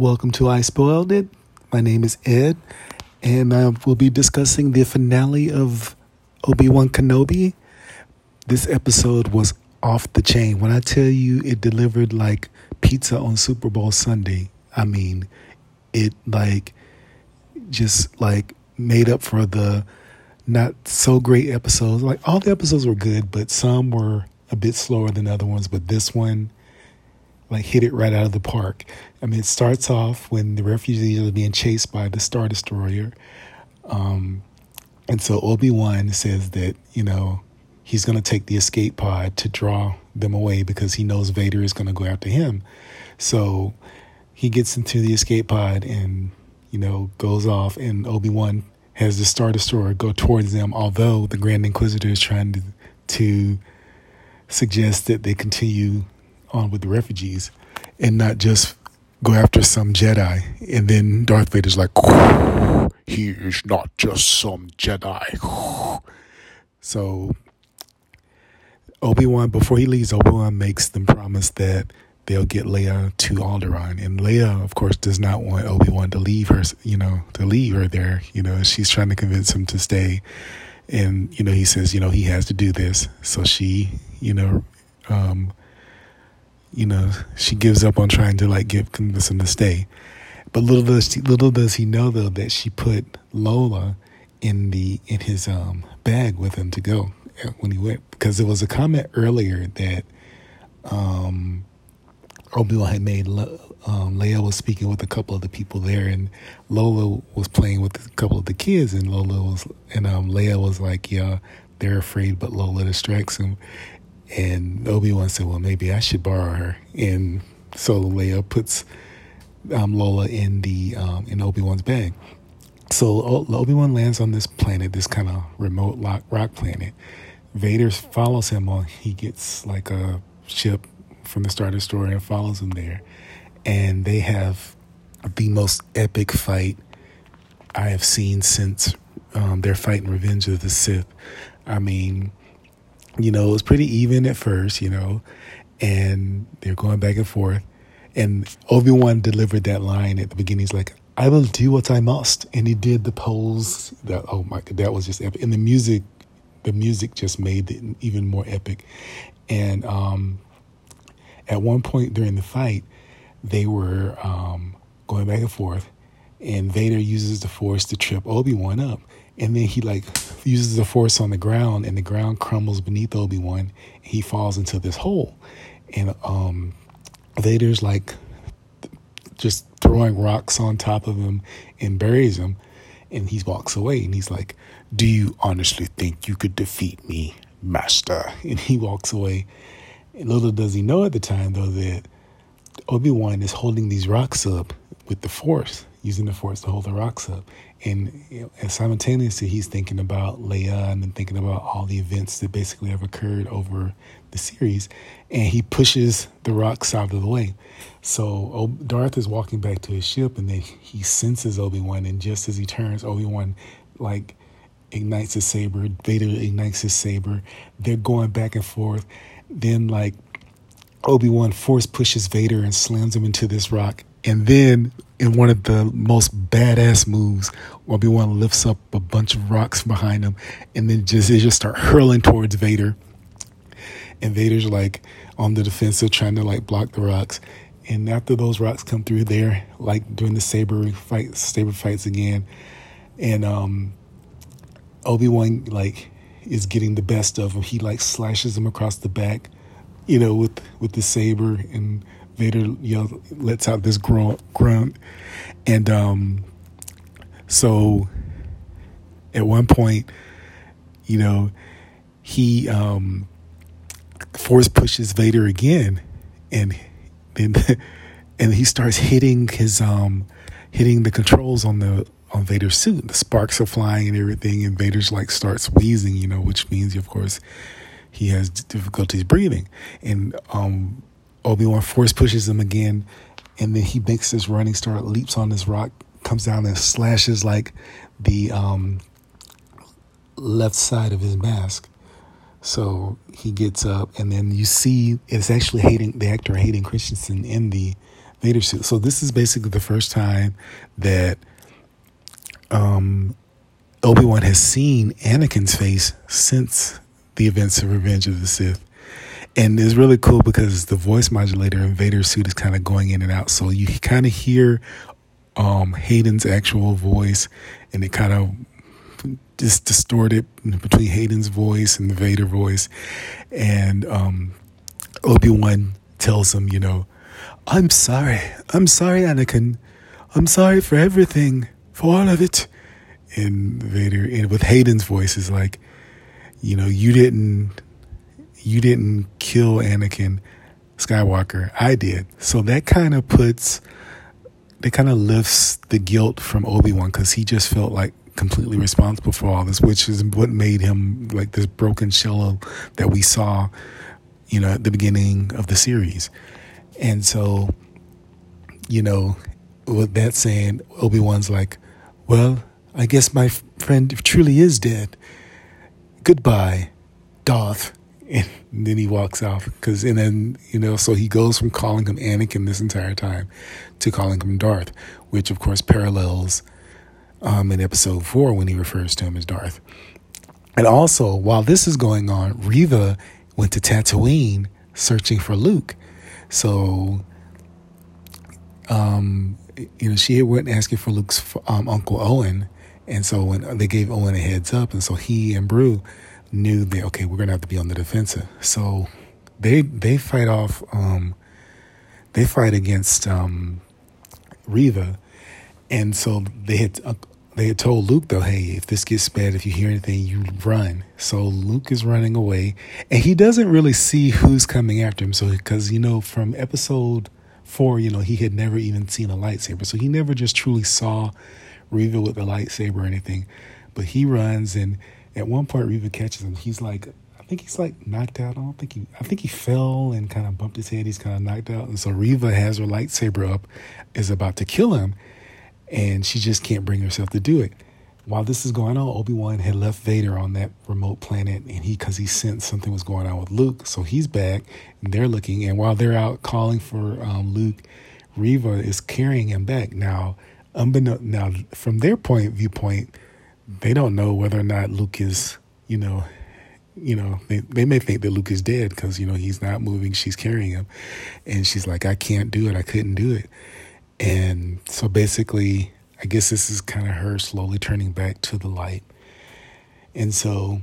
Welcome to I Spoiled It. My name is Ed, and I will be discussing the finale of Obi Wan Kenobi. This episode was off the chain. When I tell you it delivered like pizza on Super Bowl Sunday, I mean, it like just like made up for the not so great episodes. Like all the episodes were good, but some were a bit slower than other ones. But this one, like, hit it right out of the park. I mean, it starts off when the refugees are being chased by the Star Destroyer. Um, and so Obi Wan says that, you know, he's going to take the escape pod to draw them away because he knows Vader is going to go after him. So he gets into the escape pod and, you know, goes off, and Obi Wan has the Star Destroyer go towards them, although the Grand Inquisitor is trying to, to suggest that they continue on with the refugees and not just go after some Jedi. And then Darth Vader's like, he is not just some Jedi. So Obi Wan, before he leaves, Obi Wan makes them promise that they'll get Leia to Alderaan. And Leia, of course, does not want Obi Wan to leave her, you know, to leave her there. You know, she's trying to convince him to stay. And, you know, he says, you know, he has to do this. So she, you know, um, you know, she gives up on trying to like get convince him to stay. But little does she, little does he know though that she put Lola in the in his um, bag with him to go when he went because there was a comment earlier that um, Obi Wan had made um, Leia was speaking with a couple of the people there, and Lola was playing with a couple of the kids, and Lola was and um, Leia was like, "Yeah, they're afraid, but Lola distracts them." And Obi Wan said, "Well, maybe I should borrow her." And so Leia puts um, Lola in the um, in Obi Wan's bag. So Obi Wan lands on this planet, this kind of remote rock planet. Vader follows him on. He gets like a ship from the Star Destroyer and follows him there. And they have the most epic fight I have seen since um, their fight in Revenge of the Sith. I mean, you know, it was pretty even at first, you know, and they're going back and forth. And Obi Wan delivered that line at the beginning. He's like, "I will do what I must," and he did the pose. That oh my, god, that was just epic. And the music, the music just made it even more epic. And um, at one point during the fight, they were um, going back and forth, and Vader uses the Force to trip Obi Wan up, and then he like uses the Force on the ground, and the ground crumbles beneath Obi Wan. He falls into this hole, and um, Vader's like just throwing rocks on top of him and buries him, and he walks away, and he's like, "Do you honestly think you could defeat me, Master?" And he walks away little does he know at the time, though, that Obi Wan is holding these rocks up with the Force, using the Force to hold the rocks up. And, simultaneously, he's thinking about Leia and thinking about all the events that basically have occurred over the series. And he pushes the rocks out of the way. So Darth is walking back to his ship, and then he senses Obi Wan. And just as he turns, Obi Wan, like, ignites his saber. Vader ignites his saber. They're going back and forth. Then like Obi Wan force pushes Vader and slams him into this rock. And then in one of the most badass moves, Obi Wan lifts up a bunch of rocks behind him, and then just they just start hurling towards Vader. And Vader's like on the defensive, trying to like block the rocks. And after those rocks come through there, like during the saber fight, saber fights again, and um, Obi Wan like is getting the best of him. He like slashes him across the back, you know, with with the saber, and Vader yells, lets out this grunt, and um, so at one point, you know, he um, force pushes Vader again, and then and he starts hitting his um, hitting the controls on the on Vader's suit. The sparks are flying and everything, and Vader's like starts wheezing, you know, which means, of course, he has difficulties breathing. And um, Obi Wan force pushes him again, and then he makes this running start, leaps on this rock, comes down and slashes like the um, left side of his mask. So he gets up, and then you see it's actually Hayden, the actor Hayden Christensen in the Vader suit. So this is basically the first time that um, Obi Wan has seen Anakin's face since the events of Revenge of the Sith. And it's really cool because the voice modulator in Vader's suit is kind of going in and out. So you kind of hear um, Hayden's actual voice and it kind of just distorted between Hayden's voice and the Vader voice. And um, Obi Wan tells him, you know, I'm sorry. I'm sorry, Anakin. I'm sorry for everything, for all of it. And Vader, and with Hayden's voice, is like, you know, you didn't, you didn't kill Anakin Skywalker. I did. So that kind of puts, that kind of lifts the guilt from Obi Wan because he just felt like completely responsible for all this, which is what made him like this broken shell that we saw, you know, at the beginning of the series. And so, you know, with that saying, Obi Wan's like, well, I guess my friend truly is dead. Goodbye, Darth. And then he walks off because, and then you know, so he goes from calling him Anakin this entire time to calling him Darth, which of course parallels um, in Episode Four when he refers to him as Darth. And also, while this is going on, Reva went to Tatooine searching for Luke so, um, you know, she went asking for Luke's um, uncle Owen, and so when they gave Owen a heads up, and so he and Beru knew that okay, we're gonna have to be on the defensive. So they they fight off, um, they fight against um, Reva, and so they had uh, they had told Luke though, hey, if this gets bad, if you hear anything, you run. So Luke is running away, and he doesn't really see who's coming after him. So because you know from episode four, you know he had never even seen a lightsaber, so he never just truly saw Reva with the lightsaber or anything. But he runs, and at one point Reva catches him. He's like, I think he's like knocked out. I don't think he. I think he fell and kind of bumped his head. He's kind of knocked out, and so Reva has her lightsaber up, is about to kill him and she just can't bring herself to do it. While this is going on, Obi Wan had left Vader on that remote planet, and he because he sensed something was going on with Luke, so he's back. And they're looking, and while they're out calling for um, Luke, Reva is carrying him back. Now, unbeknown, now from their point viewpoint, they don't know whether or not Luke is, you know, you know, they, they may think that Luke is dead because, you know, he's not moving, she's carrying him. And she's like, I can't do it, I couldn't do it. And so basically, I guess this is kind of her slowly turning back to the light. And so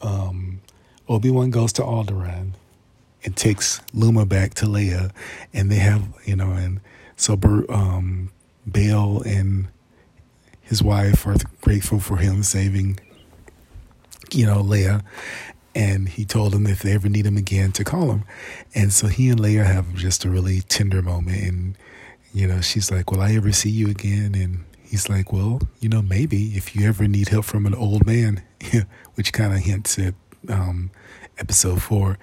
um, Obi Wan goes to Alderaan and takes Lola back to Leia, and they have you know, and so um, Bail and his wife are grateful for him saving you know Leia, and he told him if they ever need him again to call him. And so he and Leia have just a really tender moment. And, you know, she's like, Will I ever see you again? And he's like, Well, you know, maybe if you ever need help from an old man, which kind of hints at um, episode four.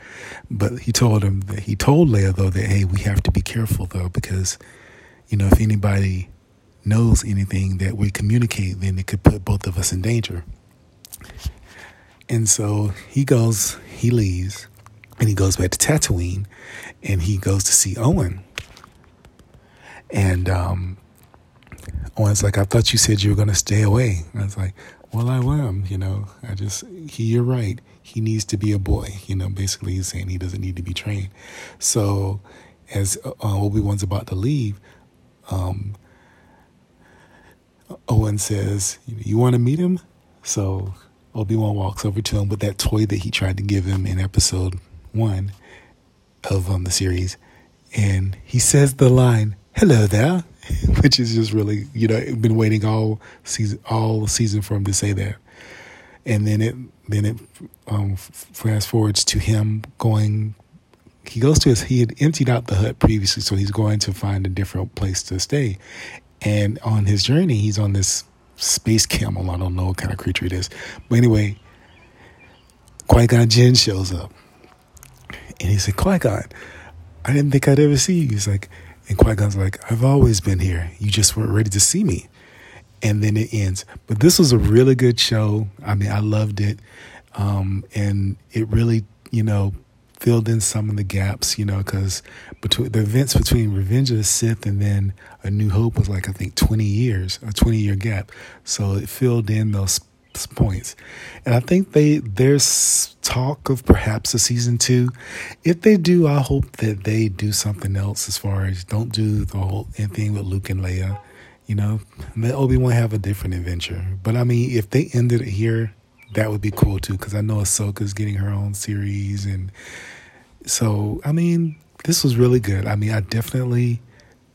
But he told him that he told Leia, though, that, hey, we have to be careful, though, because, you know, if anybody knows anything that we communicate, then it could put both of us in danger. And so he goes, he leaves, and he goes back to Tatooine, and he goes to see Owen. And um, Owen's like, I thought you said you were going to stay away. I was like, well, I am, you know. I just, he, you're right. He needs to be a boy. You know, basically, he's saying he doesn't need to be trained. So, as uh, Obi Wan's about to leave, um, Owen says, You want to meet him? So Obi Wan walks over to him with that toy that he tried to give him in episode one of um, the series, and he says the line "Hello there," which is just really you know been waiting all season all season for him to say that, and then it then it um, fast forwards to him going. He goes to his. He had emptied out the hut previously, so he's going to find a different place to stay. And on his journey, he's on this space camel. I don't know what kind of creature it is. But anyway, Qui Gon Jinn shows up. And he said, Qui Gon, I didn't think I'd ever see you. He's like, and Qui Gon's like, I've always been here. You just weren't ready to see me. And then it ends. But this was a really good show. I mean, I loved it. Um, and it really, you know, filled in some of the gaps, you know, because between the events between Revenge of the Sith and then A New Hope was like I think twenty years, a twenty year gap. So it filled in those points, and I think they there's talk of perhaps a season two. If they do, I hope that they do something else as far as don't do the whole thing with Luke and Leia. You know, let Obi Wan have a different adventure. But I mean, if they ended it here, that would be cool too. Because I know Ahsoka's getting her own series, and so I mean, this was really good. I mean, I definitely,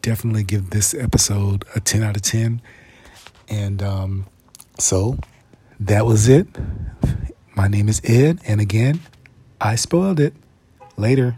definitely give this episode a ten out of ten. And um, so that was it. My name is Ed, and again, I spoiled it. Later.